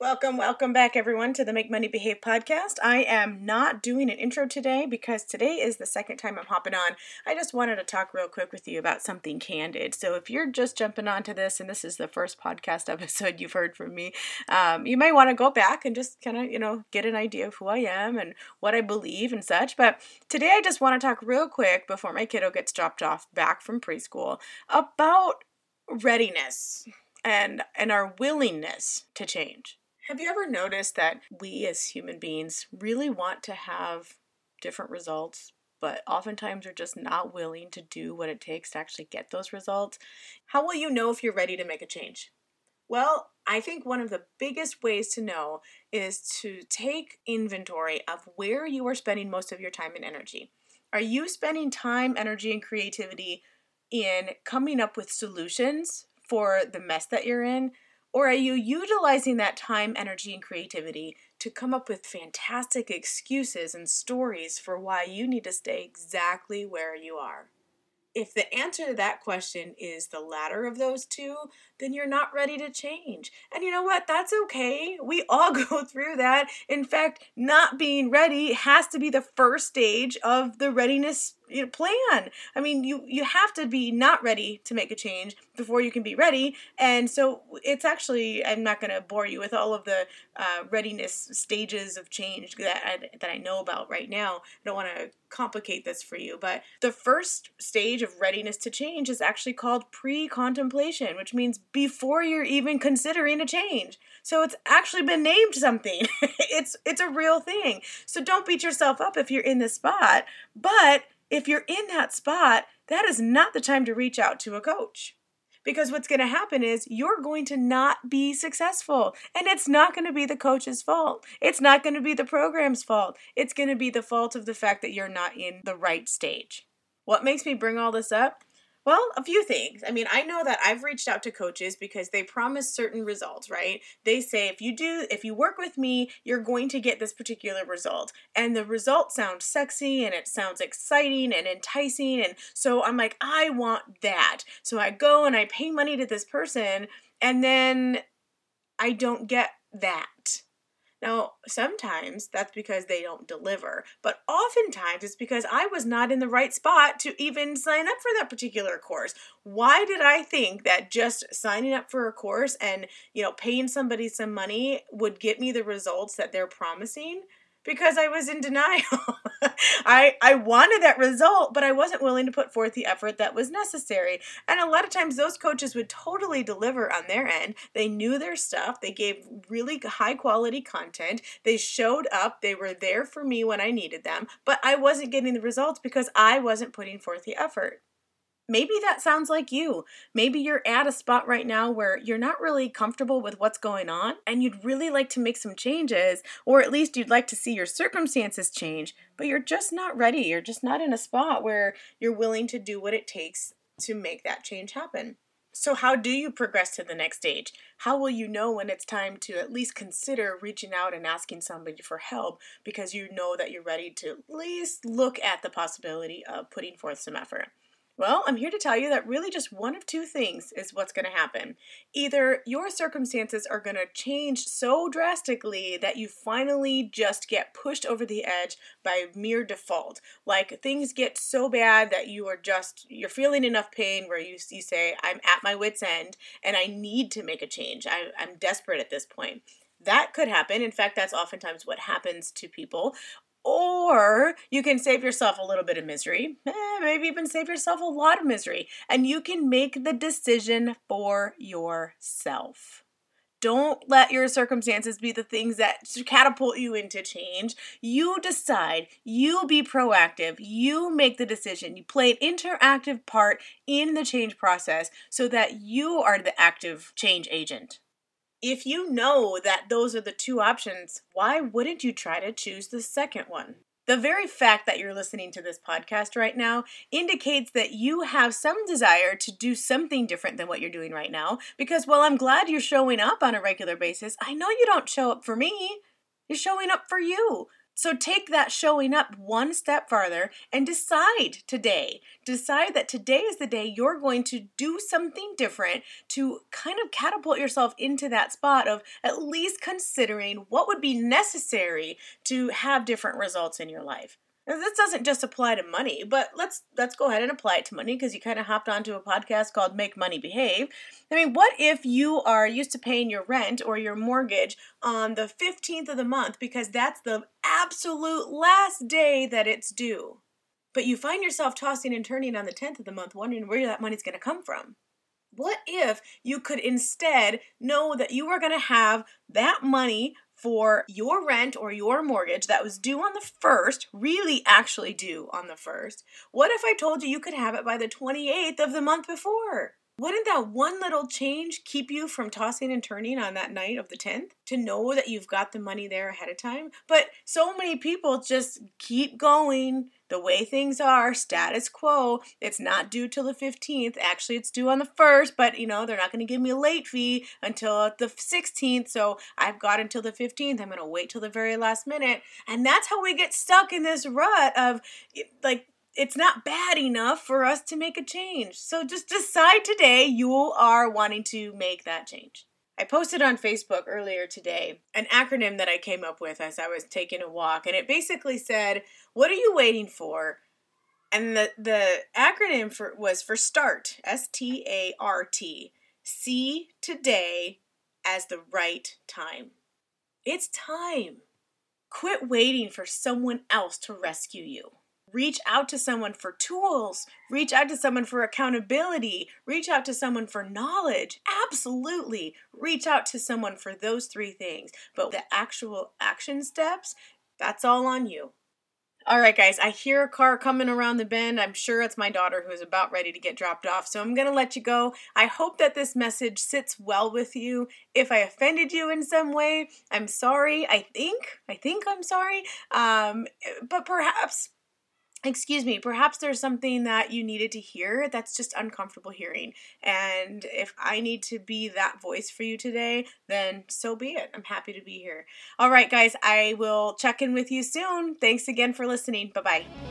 Welcome, welcome back, everyone, to the Make Money Behave podcast. I am not doing an intro today because today is the second time I'm hopping on. I just wanted to talk real quick with you about something candid. So, if you're just jumping onto this and this is the first podcast episode you've heard from me, um, you might want to go back and just kind of, you know, get an idea of who I am and what I believe and such. But today I just want to talk real quick before my kiddo gets dropped off back from preschool about readiness and and our willingness to change. Have you ever noticed that we as human beings really want to have different results, but oftentimes are just not willing to do what it takes to actually get those results? How will you know if you're ready to make a change? Well, I think one of the biggest ways to know is to take inventory of where you are spending most of your time and energy. Are you spending time, energy, and creativity in coming up with solutions for the mess that you're in? Or are you utilizing that time, energy, and creativity to come up with fantastic excuses and stories for why you need to stay exactly where you are? If the answer to that question is the latter of those two, then you're not ready to change. And you know what? That's okay. We all go through that. In fact, not being ready has to be the first stage of the readiness plan. I mean, you you have to be not ready to make a change before you can be ready. And so it's actually I'm not going to bore you with all of the uh, readiness stages of change that I, that I know about right now. I don't want to complicate this for you, but the first stage of readiness to change is actually called pre-contemplation, which means before you're even considering a change. So it's actually been named something. it's it's a real thing. So don't beat yourself up if you're in this spot, but if you're in that spot, that is not the time to reach out to a coach. Because what's going to happen is you're going to not be successful. And it's not going to be the coach's fault. It's not going to be the program's fault. It's going to be the fault of the fact that you're not in the right stage. What makes me bring all this up? Well, a few things. I mean, I know that I've reached out to coaches because they promise certain results, right? They say if you do if you work with me, you're going to get this particular result. And the result sounds sexy and it sounds exciting and enticing and so I'm like, I want that. So I go and I pay money to this person and then I don't get that. Now, sometimes that's because they don't deliver, but oftentimes it's because I was not in the right spot to even sign up for that particular course. Why did I think that just signing up for a course and, you know, paying somebody some money would get me the results that they're promising? Because I was in denial. I I wanted that result, but I wasn't willing to put forth the effort that was necessary. And a lot of times those coaches would totally deliver on their end. They knew their stuff. They gave really high quality content. They showed up. They were there for me when I needed them, but I wasn't getting the results because I wasn't putting forth the effort. Maybe that sounds like you. Maybe you're at a spot right now where you're not really comfortable with what's going on and you'd really like to make some changes, or at least you'd like to see your circumstances change, but you're just not ready. You're just not in a spot where you're willing to do what it takes to make that change happen. So, how do you progress to the next stage? How will you know when it's time to at least consider reaching out and asking somebody for help because you know that you're ready to at least look at the possibility of putting forth some effort? Well, I'm here to tell you that really just one of two things is what's going to happen. Either your circumstances are going to change so drastically that you finally just get pushed over the edge by mere default. Like things get so bad that you are just you're feeling enough pain where you you say I'm at my wits end and I need to make a change. I, I'm desperate at this point. That could happen. In fact, that's oftentimes what happens to people. Or you can save yourself a little bit of misery, eh, maybe even save yourself a lot of misery, and you can make the decision for yourself. Don't let your circumstances be the things that catapult you into change. You decide, you be proactive, you make the decision, you play an interactive part in the change process so that you are the active change agent if you know that those are the two options, why wouldn't you try to choose the second one? The very fact that you're listening to this podcast right now indicates that you have some desire to do something different than what you're doing right now. Because while I'm glad you're showing up on a regular basis, I know you don't show up for me. You're showing up for you. So take that showing up one step farther and decide today. Decide that today is the day you're going to do something different to kind of catapult yourself into that spot of at least considering what would be necessary to have different results in your life. This doesn't just apply to money, but let's let's go ahead and apply it to money because you kind of hopped onto a podcast called Make Money Behave. I mean, what if you are used to paying your rent or your mortgage on the 15th of the month because that's the absolute last day that it's due? But you find yourself tossing and turning on the 10th of the month wondering where that money's going to come from. What if you could instead know that you are going to have that money for your rent or your mortgage that was due on the first, really actually due on the first, what if I told you you could have it by the 28th of the month before? Wouldn't that one little change keep you from tossing and turning on that night of the 10th to know that you've got the money there ahead of time? But so many people just keep going the way things are, status quo. It's not due till the 15th. Actually, it's due on the 1st, but you know, they're not going to give me a late fee until the 16th. So I've got until the 15th. I'm going to wait till the very last minute. And that's how we get stuck in this rut of like, it's not bad enough for us to make a change. So just decide today you are wanting to make that change. I posted on Facebook earlier today an acronym that I came up with as I was taking a walk, and it basically said, What are you waiting for? And the, the acronym for was for START, S T A R T. See today as the right time. It's time. Quit waiting for someone else to rescue you reach out to someone for tools, reach out to someone for accountability, reach out to someone for knowledge. Absolutely. Reach out to someone for those three things. But the actual action steps, that's all on you. All right, guys, I hear a car coming around the bend. I'm sure it's my daughter who is about ready to get dropped off. So I'm going to let you go. I hope that this message sits well with you. If I offended you in some way, I'm sorry. I think, I think I'm sorry. Um, but perhaps excuse me, perhaps there's something that you needed to hear that's just uncomfortable hearing. And if I need to be that voice for you today, then so be it. I'm happy to be here. All right, guys, I will check in with you soon. Thanks again for listening. Bye bye.